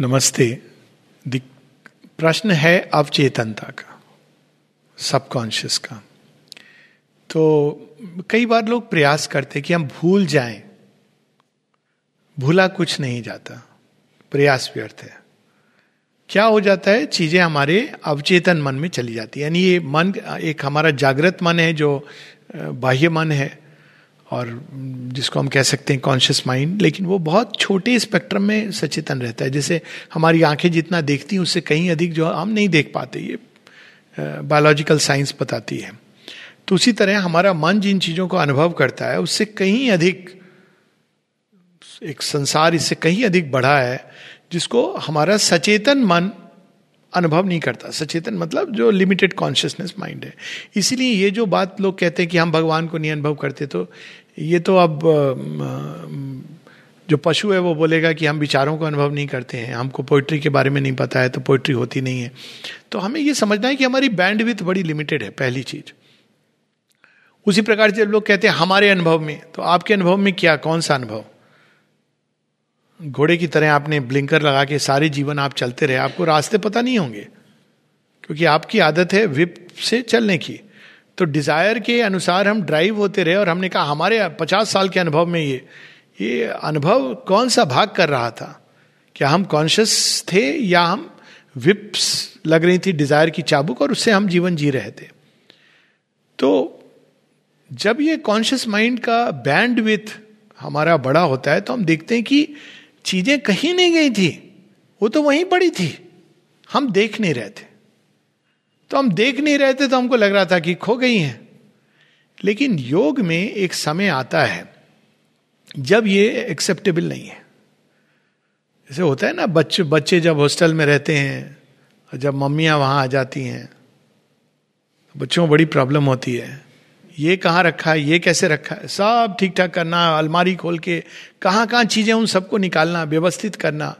नमस्ते। प्रश्न है अवचेतनता का सबकॉन्शियस का। तो कई बार लोग प्रयास करते कि हम भूल जाएँ। भूला कुछ नहीं जाता। प्रयास व्यर्थ है। क्या हो जाता है? चीज़ें हमारे अवचेतन मन में चली जाती है। यानी ये मन, एक हमारा जागृत मन है जो बाह्य मन है। और जिसको हम कह सकते हैं कॉन्शियस माइंड लेकिन वो बहुत छोटे स्पेक्ट्रम में सचेतन रहता है। जैसे हमारी आँखें जितना देखती हैं, उससे कहीं अधिक जो हम नहीं देख पाते। ये बायोलॉजिकल साइंस बताती है। तो उसी तरह हमारा मन जिन चीज़ों को अनुभव करता है, उससे कहीं अधिक, एक संसार इससे कहीं अधिक बढ़ा है, जिसको हमारा सचेतन मन अनुभव नहीं करता। सचेतन मतलब जो लिमिटेड कॉन्शियसनेस माइंड है। इसीलिए ये जो बात लोग कहते हैं कि हम भगवान को नहीं अनुभव करते तो ये तो अब जो पशु है वो बोलेगा कि हम विचारों को अनुभव नहीं करते हैं। हमको पोइट्री के बारे में नहीं पता है तो पोइट्री होती नहीं है। तो हमें ये समझना है कि हमारी बैंड विथ बड़ी लिमिटेड है, पहली चीज़। उसी प्रकार से लोग कहते हैं, हमारे अनुभव में तो आपके अनुभव में क्या, कौन सा अनुभव? घोड़े की तरह आपने ब्लिंकर लगा के सारे जीवन आप चलते रहे, आपको रास्ते पता नहीं होंगे, क्योंकि आपकी आदत है विप से चलने की। तो डिज़ायर के अनुसार हम ड्राइव होते रहे और हमने कहा, हमारे पचास साल के अनुभव में ये ये अनुभव कौन सा भाग कर रहा था? क्या हम कॉन्शियस थे या हम विप्स लग रही थी डिज़ायर की चाबुक और उससे हम जीवन जी रहे थे? तो जब ये कॉन्शियस माइंड का बैंड विथ हमारा बड़ा होता है तो हम देखते हैं कि चीज़ें कहीं नहीं गई थी। वो तो वहीं पड़ी थी। हम देख नहीं रहे थे। तो हम देख नहीं रहे थे तो हमको लग रहा था कि खो गई हैं। लेकिन योग में एक समय आता है, जब ये एक्सेप्टेबल नहीं है। जैसे होता है ना, बच्चे बच्चे जब हॉस्टल में रहते हैं और जब मम्मियाँ वहाँ आ जाती हैं, बच्चों को बड़ी प्रॉब्लम होती है। ये कहाँ रखा है, ये कैसे रखा है? सब ठीक ठाक करना, अलमारी खोल के कहाँ कहाँ चीज़ें उन सबको निकालना, व्यवस्थित करना।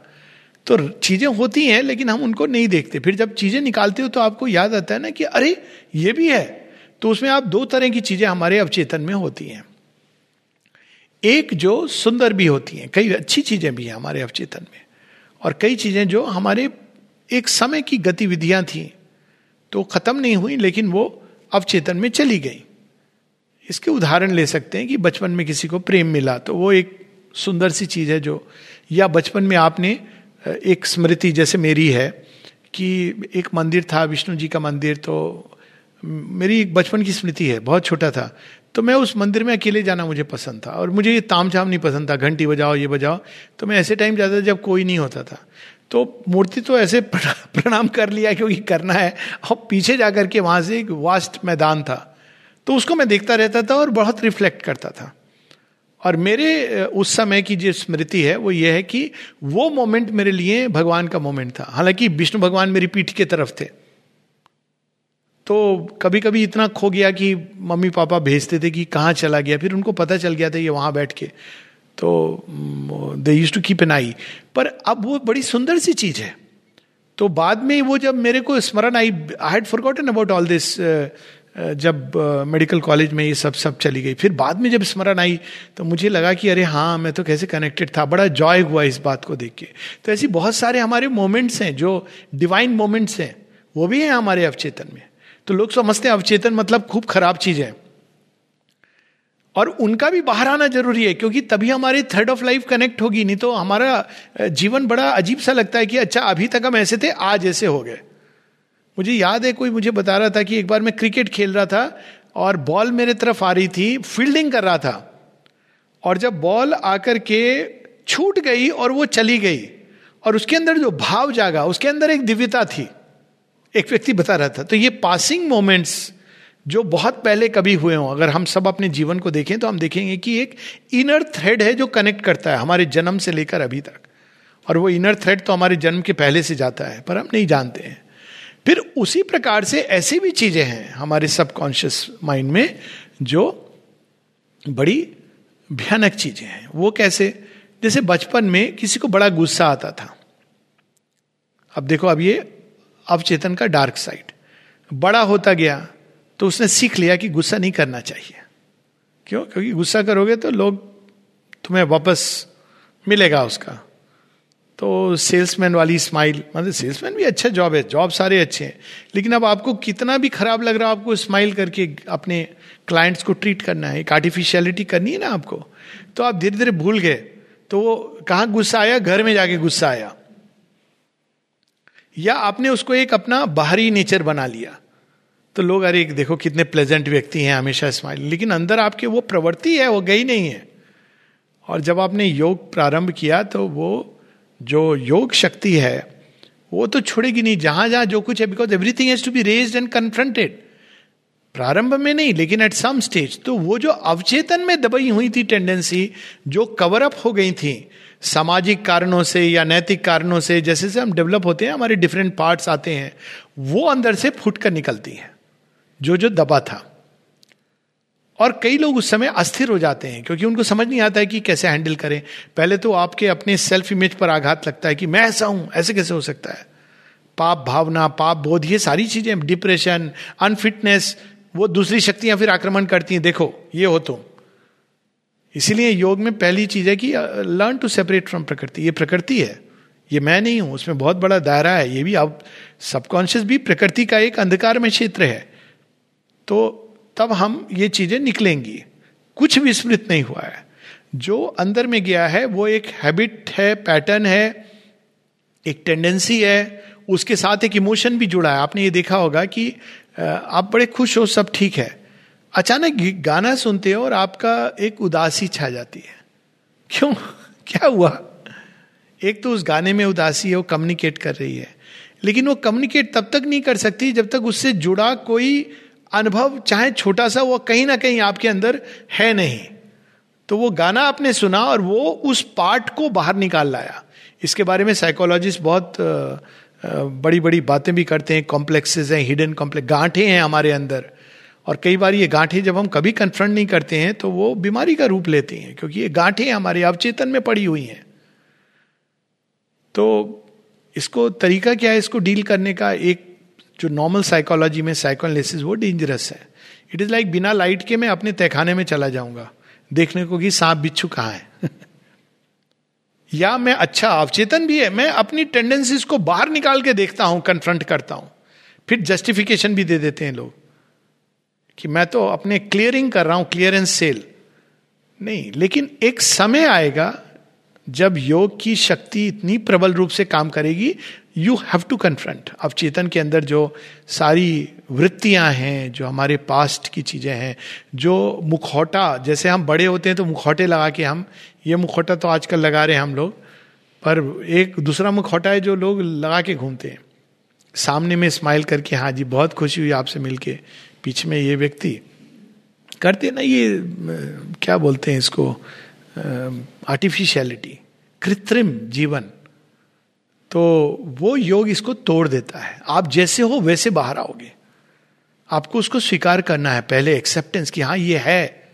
तो चीज़ें होती हैं, लेकिन हम उनको नहीं देखते। फिर जब चीज़ें निकालते हो तो आपको याद आता है ना कि अरे, ये भी है। तो उसमें आप दो तरह की चीज़ें हमारे अवचेतन में होती हैं। एक जो सुंदर भी होती हैं, कई अच्छी चीज़ें भी हैं हमारे अवचेतन में। और कई चीज़ें जो हमारे एक समय की गतिविधियाँ थी तो खत्म नहीं हुई, लेकिन वो अवचेतन में चली गई। इसके उदाहरण ले सकते हैं कि बचपन में किसी को प्रेम मिला। तो वो एक सुंदर सी चीज़ है जो, या बचपन में आपने एक स्मृति जैसे मेरी है कि एक मंदिर था, विष्णु जी का मंदिर तो मेरी एक बचपन की स्मृति है, बहुत छोटा था। तो मैं उस मंदिर में अकेले जाना मुझे पसंद था और मुझे ये ताम झाम नहीं पसंद था, घंटी बजाओ, ये बजाओ। तो मैं ऐसे टाइम जाता था जब कोई नहीं होता था। तो मूर्ति तो ऐसे प्रणाम कर लिया क्योंकि करना है। और पीछे जाकर के वहाँ से एक वास्ट मैदान था। तो उसको मैं देखता रहता था और बहुत रिफ्लेक्ट करता था। और मेरे उस समय की जो स्मृति है, वो ये है कि वो मोमेंट मेरे लिए भगवान का मोमेंट था। हालाँकि विष्णु भगवान मेरी पीठ के तरफ़ थे। तो कभी कभी इतना खो गया कि मम्मी पापा भेजते थे कि कहाँ चला गया, फिर उनको पता चल गया था ये वहाँ बैठ के। तो they used to keep an eye पर अब वो बड़ी सुंदर सी चीज़ है। तो बाद में वो जब मेरे को स्मरण I I had forgotten about all this जब मेडिकल कॉलेज में ये सब सब चली गई। फिर बाद में जब स्मरण आई तो मुझे लगा कि अरे हाँ मैं तो कैसे कनेक्टेड था। बड़ा जॉय हुआ इस बात को देख के। तो ऐसी बहुत सारे हमारे मोमेंट्स हैं, जो डिवाइन मोमेंट्स हैं, वो भी हैं हमारे अवचेतन में। तो लोग समझते हैं, अवचेतन मतलब खूब खराब चीज़ है। और उनका भी बाहर आना ज़रूरी है, क्योंकि तभी हमारी थर्ड ऑफ़ लाइफ कनेक्ट होगी। नहीं तो हमारा जीवन बड़ा अजीब सा लगता है कि अच्छा अभी तक हम ऐसे थे, आज ऐसे हो गए। मुझे याद है, कोई मुझे बता रहा था कि एक बार मैं क्रिकेट खेल रहा था और बॉल मेरे तरफ़ आ रही थी, फील्डिंग कर रहा था। और जब बॉल आकर के छूट गई और वो चली गई, और उसके अंदर जो भाव जागा, उसके अंदर एक दिव्यता थी, एक व्यक्ति बता रहा था। तो ये पासिंग मोमेंट्स जो बहुत पहले कभी हुए हों, अगर हम सब अपने जीवन को देखें तो हम देखेंगे कि एक इनर थ्रेड है जो कनेक्ट करता है हमारे जन्म से लेकर अभी तक। और वो इनर थ्रेड तो हमारे जन्म के पहले से जाता है, पर हम नहीं जानते हैं। फिर उसी प्रकार से ऐसी भी चीज़ें हैं हमारे सबकॉन्शियस माइंड में जो बड़ी भयानक चीज़ें हैं। वो कैसे? जैसे बचपन में किसी को बड़ा गुस्सा आता था। अब देखो, अब ये अवचेतन का डार्क साइड। बड़ा होता गया तो उसने सीख लिया कि गुस्सा नहीं करना चाहिए। क्यों? क्योंकि गुस्सा करोगे तो लोग तुम्हें वापस मिलेगा उसका। तो सेल्समैन वाली स्माइल मतलब सेल्समैन भी अच्छा जॉब है जॉब सारे अच्छे हैं। लेकिन अब आपको कितना भी खराब लग रहा है, आपको स्माइल करके अपने क्लाइंट्स को ट्रीट करना है, एक आर्टिफिशियलिटी करनी है ना आपको। तो आप धीरे धीरे भूल गए तो वो कहाँ गुस्सा आया? घर में जाके गुस्सा आया। या आपने उसको एक अपना बाहरी नेचर बना लिया। तो लोग, अरे देखो कितने प्लेजेंट व्यक्ति हैं, हमेशा स्माइल लेकिन अंदर आपके वो प्रवृत्ति है, वो गई नहीं है। और जब आपने योग प्रारंभ किया तो वो जो योग शक्ति है, वो तो छोड़ेगी नहीं। जहाँ जहाँ जो कुछ है because everything has to be raise and confronted प्रारंभ में नहीं, लेकिन एट सम स्टेज तो वो जो अवचेतन में दबाई हुई थी टेंडेंसी जो कवर अप हो गई थी, सामाजिक कारणों से या नैतिक कारणों से, जैसे से हम डेवलप होते हैं, हमारे डिफरेंट पार्ट्स आते हैं, वो अंदर से फुट कर निकलती है, जो जो दबा था। और कई लोग उस समय अस्थिर हो जाते हैं, क्योंकि उनको समझ नहीं आता है कि कैसे हैंडल करें। पहले तो आपके अपने सेल्फ इमेज पर आघात लगता है कि मैं ऐसा हूँ, ऐसे कैसे हो सकता है? पाप भावना, पाप बोध, ये सारी चीज़ें, डिप्रेशन, अनफिटनेस, वो दूसरी शक्तियाँ फिर आक्रमण करती हैं। देखो, ये हो तुम। इसीलिए योग में पहली चीज़ है कि लर्न टू सेपरेट फ्रॉम प्रकृति। ये प्रकृति है। ये मैं नहीं हूँ, उसमें बहुत बड़ा दायरा है। ये भी आप सबकॉन्शियस भी प्रकृति का एक अंधकार में क्षेत्र है। तो तब हम ये चीज़ें निकलेंगी। कुछ विस्मृत नहीं हुआ है। जो अंदर में गया है, वो एक हैबिट है पैटर्न है, एक टेंडेंसी है। उसके साथ एक इमोशन भी जुड़ा है। आपने ये देखा होगा कि आप बड़े खुश हो, सब ठीक है। अचानक गाना सुनते हो और आपका एक उदासी छा जाती है। क्यों? क्या हुआ? एक तो उस गाने में उदासी है, वो कम्युनिकेट कर रही है। लेकिन वो कम्युनिकेट तब तक नहीं कर सकती जब तक उससे जुड़ा कोई अनुभव, चाहे छोटा सा वो कहीं ना कहीं आपके अंदर है नहीं। तो वो गाना आपने सुना और वो उस पार्ट को बाहर निकाल लाया। इसके बारे में साइकोलॉजिस्ट बहुत बड़ी बड़ी बातें भी करते हैं कॉम्प्लेक्सेस हैं हिडन कॉम्प्लेक्स गांठे हैं हमारे अंदर। और कई बार ये गांठे जब हम कभी कन्फ्रंट नहीं करते हैं तो वो बीमारी का रूप लेती हैं, क्योंकि ये गांठे हमारे अवचेतन में पड़ी हुई हैं। तो इसको, तरीका क्या है इसको डील करने का? एक जो नॉर्मल साइकोलॉजी में साइकोलिसिस वो डेंजरस है। इट इज़ लाइक बिना लाइट के मैं अपने तहखाने में चला जाऊँगा। देखने को कि सांप बिच्छू कहाँ है। या मैं अच्छा अवचेतन भी है, मैं अपनी टेंडेंसीज को बाहर निकाल के देखता हूँ कन्फ्रंट करता हूँ। फिर जस्टिफिकेशन भी दे देते हैं लोग कि मैं तो अपने क्लियरिंग कर रहा हूँ क्लियरेंस सेल नहीं, लेकिन एक समय आएगा जब योग की शक्ति इतनी प्रबल रूप से काम करेगी यू हैव टू कन्फ्रंट अब चेतन के अंदर जो सारी वृत्तियाँ हैं, जो हमारे पास्ट की चीज़ें हैं, जो मुखौटा, जैसे हम बड़े होते हैं तो मुखौटे लगा के हम, ये मुखौटा तो आजकल लगा रहे हैं हम लोग, पर एक दूसरा मुखौटा है जो लोग लगा के घूमते हैं। सामने में स्माइल करके हाँ जी, बहुत खुशी हुई आपसे मिलके, पीछे में ये व्यक्ति। करते ना ये, क्या बोलते हैं इसको? आर्टिफिशियलिटी कृत्रिम जीवन तो वो योग इसको तोड़ देता है। आप जैसे हो, वैसे बाहर आओगे। आपको उसको स्वीकार करना है पहले एक्सेप्टेंस कि हाँ ये है।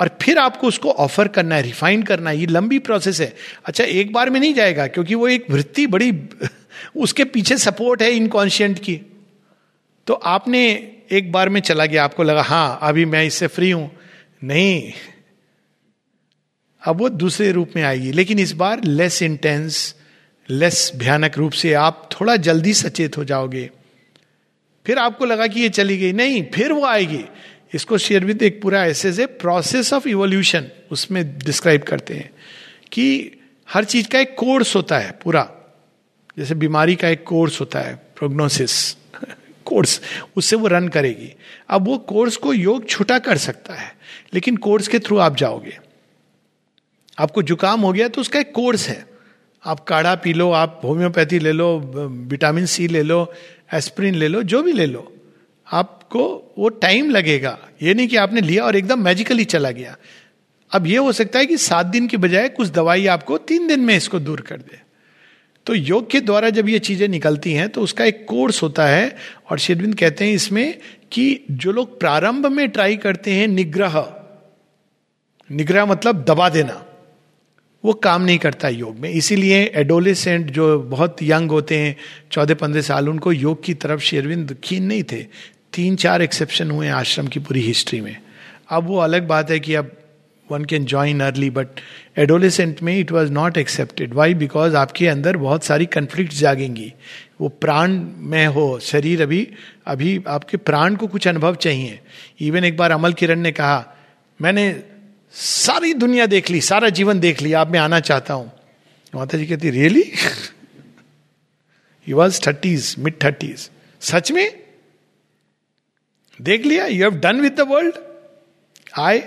और फिर आपको उसको ऑफ़र करना है रिफाइन करना है। ये लंबी प्रोसेस है। अच्छा एक बार में नहीं जाएगा, क्योंकि वो एक वृत्ति बड़ी, उसके पीछे सपोर्ट है इनकॉन्शियंट की। तो आपने एक बार में चला गया, आपको लगा हाँ अभी मैं इससे फ्री हूँ। नहीं अब वो दूसरे रूप में आएगी। लेकिन इस बार लेस इंटेंस लेस भयानक रूप से आप थोड़ा जल्दी सचेत हो जाओगे। फिर आपको लगा कि ये चली गई। नहीं, फिर वो आएगी। इसको शेयरविद एक पूरा ऐसे से प्रोसेस ऑफ़ इवोल्यूशन उसमें डिस्क्राइब करते हैं कि हर चीज़ का एक कोर्स होता है पूरा। जैसे बीमारी का एक कोर्स होता है प्रोग्नोसिस कोर्स उससे वो रन करेगी। अब वो कोर्स को योग छोटा कर सकता है, लेकिन कोर्स के थ्रू आप जाओगे। आपको जुकाम हो गया तो उसका एक कोर्स है। आप काढ़ा पी लो, आप होम्योपैथी ले लो विटामिन सी ले लो, एस्प्रिन ले लो, जो भी ले लो, आपको वो टाइम लगेगा। ये नहीं कि आपने लिया और एकदम मैजिकली चला गया। अब ये हो सकता है कि सात दिन की बजाय कुछ दवाई आपको तीन दिन में इसको दूर कर दे। तो योग के द्वारा जब ये चीज़ें निकलती हैं तो उसका एक कोर्स होता है और शेरविंद कहते हैं इसमें कि जो लोग प्रारंभ में ट्राई करते हैं निग्रह निग्रह मतलब दबा देना। वो काम नहीं करता योग में। इसीलिए एडोलेसेंट जो बहुत यंग होते हैं चौदह पंद्रह साल, उनको योग की तरफ़ शेरविंद खीन नहीं थे। तीन चार एक्सेप्शन हुए आश्रम की पूरी हिस्ट्री में। अब वो अलग बात है कि अब one can join early but adolescent में it was not accepted why because आपके अंदर बहुत सारी कन्फ्लिक्ट जागेंगी। वो प्राण में हो, शरीर अभी अभी आपके प्राण को कुछ अनुभव चाहिए। इवन एक बार अमल किरण ने कहा, मैंने सारी दुनिया देख ली, सारा जीवन देख लिया आप मैं आना चाहता हूँ। माता जी कहती really he was thirties mid thirties सच में? देख लिया you have done with the world आए,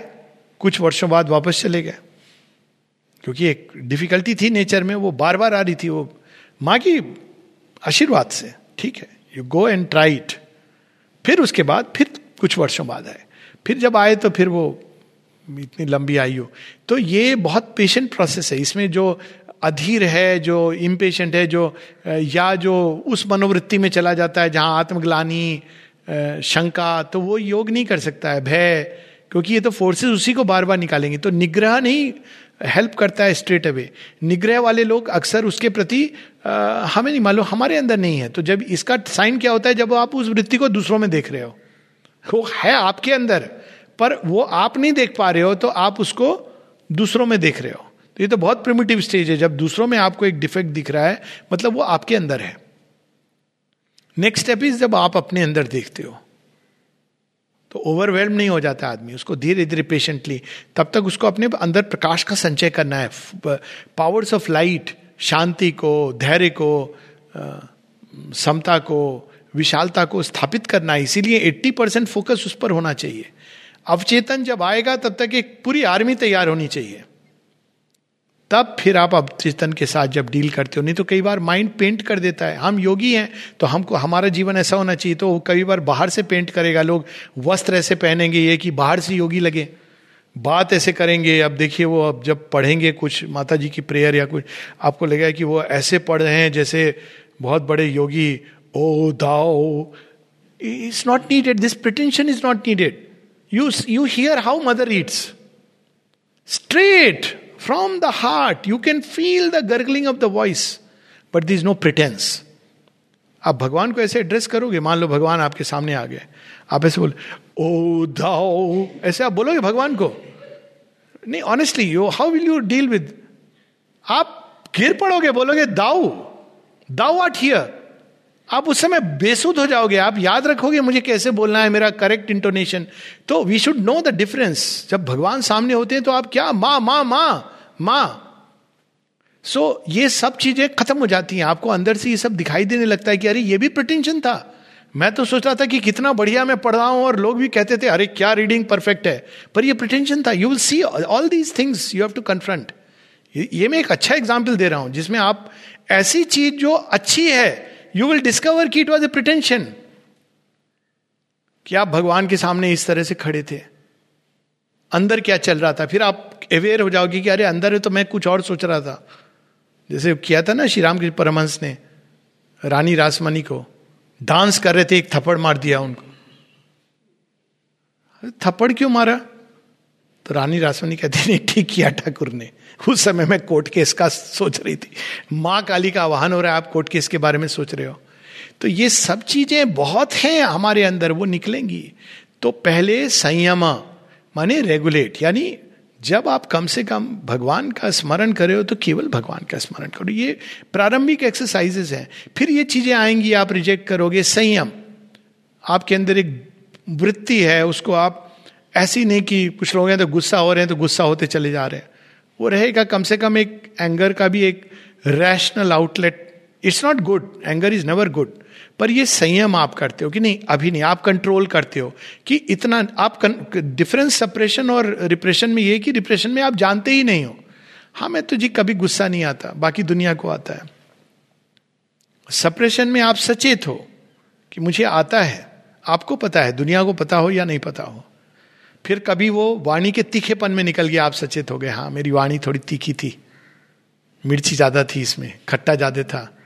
कुछ वर्षों बाद वापस चले गए। क्योंकि एक डिफिकल्टी थी नेचर में, वो बार बार आ रही थी, वो माँ की आशीर्वाद से। ठीक है you go and try it फिर उसके बाद, फिर कुछ वर्षों बाद आए। फिर जब आए तो फिर वो इतनी लंबी आयु। तो ये बहुत पेशेंट प्रोसेस है। इसमें जो अधीर है, जो इम्पेशेंट है, जो या जो उस मनोवृत्ति में चला जाता है, जहाँ आत्मग्लानी शंका तो वो योग नहीं कर सकता है, भय, क्योंकि ये तो फोर्सेस उसी को बार बार निकालेंगे। तो निग्रह नहीं हेल्प करता है स्ट्रेट अवे निग्रह वाले लोग अक्सर उसके प्रति हमें नहीं मालूम, हमारे अंदर नहीं है। तो जब इसका साइन क्या होता है, जब आप उस वृत्ति को दूसरों में देख रहे हो, वो है आपके अंदर। पर वो आप नहीं देख पा रहे हो तो आप उसको दूसरों में देख रहे हो। तो ये तो बहुत प्रिमिटिव स्टेज है, जब दूसरों में आपको एक डिफेक्ट दिख रहा है मतलब वो आपके अंदर है। नेक्स्ट स्टेप इज़ जब आप अपने अंदर देखते हो तो ओवरवेल्म नहीं हो जाता आदमी, उसको धीरे धीरे पेशेंटली तब तक उसको अपने अंदर प्रकाश का संचय करना है। पावर्स ऑफ़ लाइट शांति को, धैर्य को समता को, विशालता को स्थापित करना है। इसीलिए 80 परसेंट फोकस उस पर होना चाहिए। अवचेतन जब आएगा, तब तक एक पूरी आर्मी तैयार होनी चाहिए। तब फिर आप अवचेतन के साथ जब डील करते हो, नहीं तो कई बार माइंड पेंट कर देता है। हम योगी हैं तो हमको, हमारा जीवन ऐसा होना चाहिए तो कई बार बाहर से पेंट करेगा लोग, वस्त्र ऐसे पहनेंगे ये कि बाहर से योगी लगे। बात ऐसे करेंगे, अब देखिए वो अब जब पढ़ेंगे कुछ माता जी की प्रेयर या कुछ, आपको लगेगा कि वो ऐसे पढ़ रहे हैं जैसे बहुत बड़े योगी, ओ दाओ it's not needed this pretension is not needed you you hear how mother it's straight from the heart you can feel the gargling of the voice but this no pretense आप भगवान को ऐसे एड्रेस करोगे, मान लो भगवान आपके सामने आ गए। आप ऐसे बोले, ओ दाओ। ऐसे आप बोलोगे भगवान को। नहीं honestly you how will you deal with आप गिर पड़ोगे, बोलोगे दाऊ दाऊ आट हियर आप उस समय बेसुद हो जाओगे। आप याद रखोगे मुझे कैसे बोलना है मेरा करेक्ट इंटोनेशन तो we should know the difference जब भगवान सामने होते हैं तो आप क्या? माँ माँ माँ माँ। सो so, ये सब चीज़ें खत्म हो जाती हैं। आपको अंदर से ये सब दिखाई देने लगता है कि अरे ये भी प्रटेंशन था। मैं तो सोच रहा था कि कितना बढ़िया मैं पढ़ रहा हूँ और लोग भी कहते थे अरे क्या रीडिंग परफेक्ट है? पर ये प्रिटेंशन था। You will see all these things you have to confront ये मैं एक अच्छा एग्ज़ाम्पल दे रहा हूँ जिसमें आप ऐसी चीज़ जो अच्छी है यू विल डिस्कवर की इट वॉज़ ए प्रिटेंशन कि आप भगवान के सामने इस तरह से खड़े थे। अंदर क्या चल रहा था? फिर आप अवेयर हो जाओगे कि अरे, अंदर है तो मैं कुछ और सोच रहा था। जैसे किया था ना श्री राम के परमहंस ने, रानी रासमणी को डांस कर रहे थे, एक थप्पड़ मार दिया उनको। थप्पड़ क्यों मारा? तो रानी रासमणी कहती नहीं, ठीक किया ठाकुर ने। उस समय मैं कोर्ट केस का सोच रही थी। माँ काली का आवाहन हो रहा है, आप कोर्ट केस के बारे में सोच रहे हो। तो ये सब चीज़ें बहुत हैं हमारे अंदर, वो निकलेंगी। तो पहले संयम, माने रेगुलेट यानी जब आप कम से कम भगवान का स्मरण करे हो तो केवल भगवान का स्मरण करो। ये प्रारंभिक एक्सरसाइजेस हैं। फिर ये चीज़ें आएँगी, आप रिजेक्ट करोगे। संयम, आपके अंदर एक वृत्ति है, उसको आप ऐसी नहीं कि कुछ लोग हैं तो गुस्सा हो रहे हैं तो गुस्सा होते चले जा रहे हैं। वो रहेगा, कम से कम एक एंगर का भी एक rational outlet it's not good anger is never good पर ये संयम आप करते हो कि नहीं, अभी नहीं, आप कंट्रोल करते हो कि इतना आप डिफरेंस सप्रेशन और रिप्रेशन में ये कि रिप्रेशन में आप जानते ही नहीं हो। हाँ मैं तो जी कभी गुस्सा नहीं आता, बाकी दुनिया को आता है। सप्रेशन में आप सचेत हो कि मुझे आता है, आपको पता है, दुनिया को पता हो या नहीं पता हो। फिर कभी वो वाणी के तीखेपन में निकल गया, आप सचेत हो गए हाँ मेरी वाणी थोड़ी तीखी थी। मिर्ची ज़्यादा थी इसमें, खट्टा ज़्यादा था।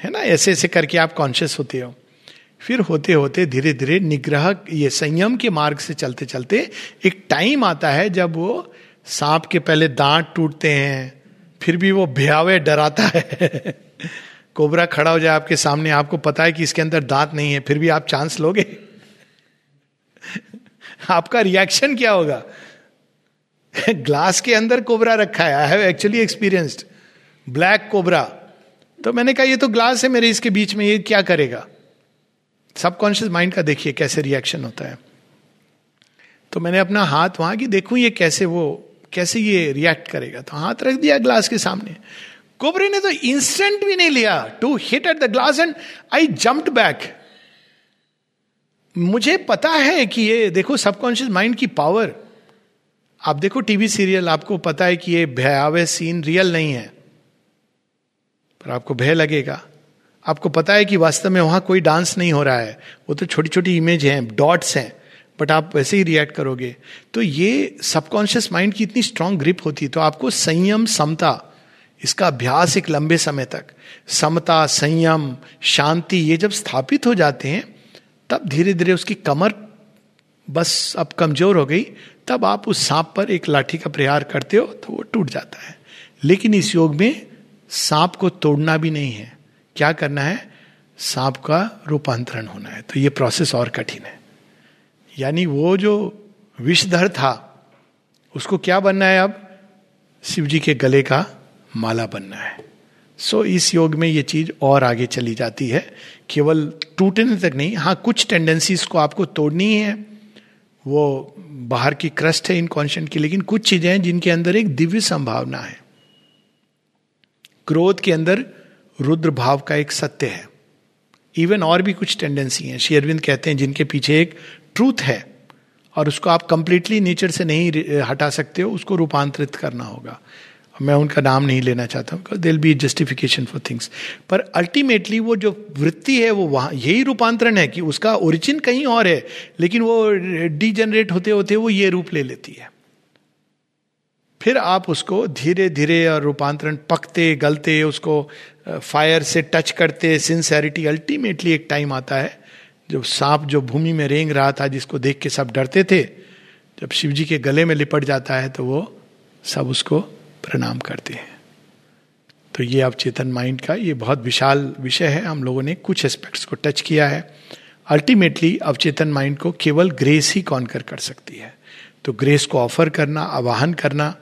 है ना, ऐसे ऐसे करके आप कॉन्शियस होते हो। फिर होते होते धीरे धीरे निग्रह, ये संयम के मार्ग से चलते चलते एक टाइम आता है जब वो सांप के पहले दांत टूटते हैं, फिर भी वो भयावे डराता है। कोबरा खड़ा हो जाए आपके सामने, आपको पता है कि इसके अंदर दांत नहीं है, फिर भी आप चांस लोगे। आपका रिएक्शन क्या होगा? ग्लास के अंदर कोबरा रखा है। I have actually experienced black cobra तो मैंने कहा, ये तो ग्लास है मेरे इसके बीच में, ये क्या करेगा? सबकॉन्शियस माइंड का देखिए कैसे रिएक्शन होता है। तो मैंने अपना हाथ वहाँ की देखूँ ये कैसे वो, कैसे ये रिएक्ट करेगा। तो हाथ रख दिया ग्लास के सामने। कोबरे ने तो इंस्टेंट भी नहीं लिया। To hit at the glass and I jumped back मुझे पता है कि ये देखो सबकॉन्शियस माइंड की पावर आप देखो टीवी सीरियल आपको पता है कि ये भयावह सीन रियल नहीं है। पर आपको भय लगेगा। आपको पता है कि वास्तव में वहाँ कोई डांस नहीं हो रहा है। वो तो छोटी छोटी इमेज हैं डॉट्स हैं। बट आप वैसे ही रिएक्ट करोगे। तो ये सबकॉन्शियस माइंड की इतनी स्ट्रांग ग्रिप होती है तो आपको संयम, समता, इसका अभ्यास एक लंबे समय तक। समता, संयम, शांति, ये जब स्थापित हो जाते हैं तब धीरे धीरे उसकी कमर बस अब कमज़ोर हो गई। तब आप उस सांप पर एक लाठी का प्रहार करते हो तो वो टूट जाता है। लेकिन इस योग में सांप को तोड़ना भी नहीं है। क्या करना है? सांप का रूपांतरण होना है। तो ये प्रोसेस और कठिन है। यानी वो जो विषधर था, उसको क्या बनना है अब? शिव जी के गले का माला बनना है। सो so, इस योग में ये चीज़ और आगे चली जाती है। केवल टूटने तक नहीं हाँ कुछ टेंडेंसीज को आपको तोड़नी है वो बाहर की क्रस्ट है इनकॉन्शियंट की लेकिन कुछ चीज़ें हैं जिनके अंदर एक दिव्य संभावना है। क्रोध के अंदर रुद्र भाव का एक सत्य है। इवन और भी कुछ टेंडेंसी है। शेरविंद कहते हैं जिनके पीछे एक ट्रूथ है और उसको आप कंप्लीटली नेचर से नहीं हटा सकते हो उसको रूपांतरित करना होगा। मैं उनका नाम नहीं लेना चाहता हूँ दिल बी जस्टिफिकेशन फॉर थिंग्स पर अल्टीमेटली वो जो वृत्ति है, वो वहाँ, यही रूपांतरण है कि उसका ओरिजिन कहीं और है, लेकिन वो डीजनरेट होते होते वो ये रूप ले लेती है। फिर आप उसको धीरे धीरे और रूपांतरण पकते, गलते, उसको फायर से टच करते सिंसेरिटी अल्टीमेटली एक टाइम आता है जो सांप जो भूमि में रेंग रहा था, जिसको देख के सब डरते थे, जब शिव जी के गले में लिपट जाता है तो वो सब उसको प्रणाम करते हैं। तो ये अब चेतन माइंड का ये बहुत विशाल विषय है। हम लोगों ने कुछ एस्पेक्ट्स को टच किया है। अल्टीमेटली अवचेतन माइंड को केवल ग्रेस ही कॉन्कर कर सकती है? तो ग्रेस को ऑफ़र करना, आवाहन करना,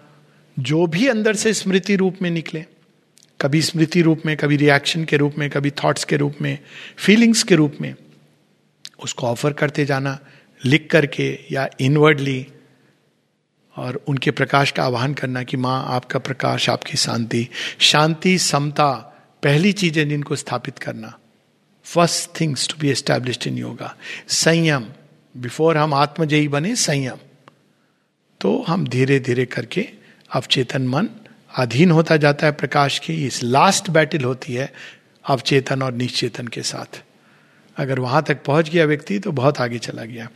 जो भी अंदर से स्मृति रूप में निकले, कभी स्मृति रूप में, कभी रिएक्शन के रूप में, कभी थॉट्स के रूप में फीलिंग्स के रूप में, उसको ऑफ़र करते जाना, लिख करके या इनवर्डली और उनके प्रकाश का आह्वान करना कि माँ, आपका प्रकाश, आपकी शांति। शांति, समता, पहली चीज़ें जिनको स्थापित करना। First things to be established in yoga संयम। बिफोर हम आत्मजयी बने, संयम। तो हम धीरे धीरे करके अवचेतन मन अधीन होता जाता है प्रकाश की। इस लास्ट बैटल होती है अवचेतन और निश्चेतन के साथ। अगर वहाँ तक पहुँच गया व्यक्ति तो बहुत आगे चला गया।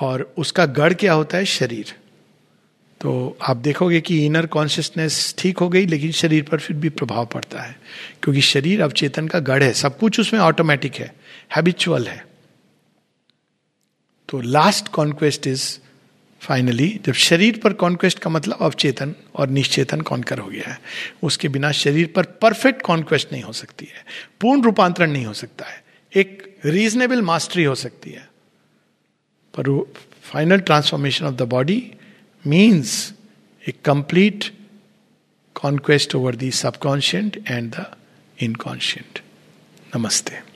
और उसका गढ़ क्या होता है? शरीर। तो आप देखोगे कि इनर कॉन्शियसनेस ठीक हो गई, लेकिन शरीर पर फिर भी प्रभाव पड़ता है। क्योंकि शरीर अवचेतन का गढ़ है, सब कुछ उसमें ऑटोमेटिक है हैबिचुअल है। तो लास्ट कॉन्क्वेस्ट इज़ फाइनली जब शरीर पर कॉन्क्वेस्ट का मतलब अवचेतन और निश्चेतन कॉन्कर हो गया है, उसके बिना शरीर पर परफेक्ट कॉन्क्वेस्ट नहीं हो सकती है, पूर्ण रूपांतरण नहीं हो सकता है, एक रीजनेबल मास्टरी हो सकती है। पर final transformation of the body means a complete conquest over the subconscious and the inconscient. Namaste.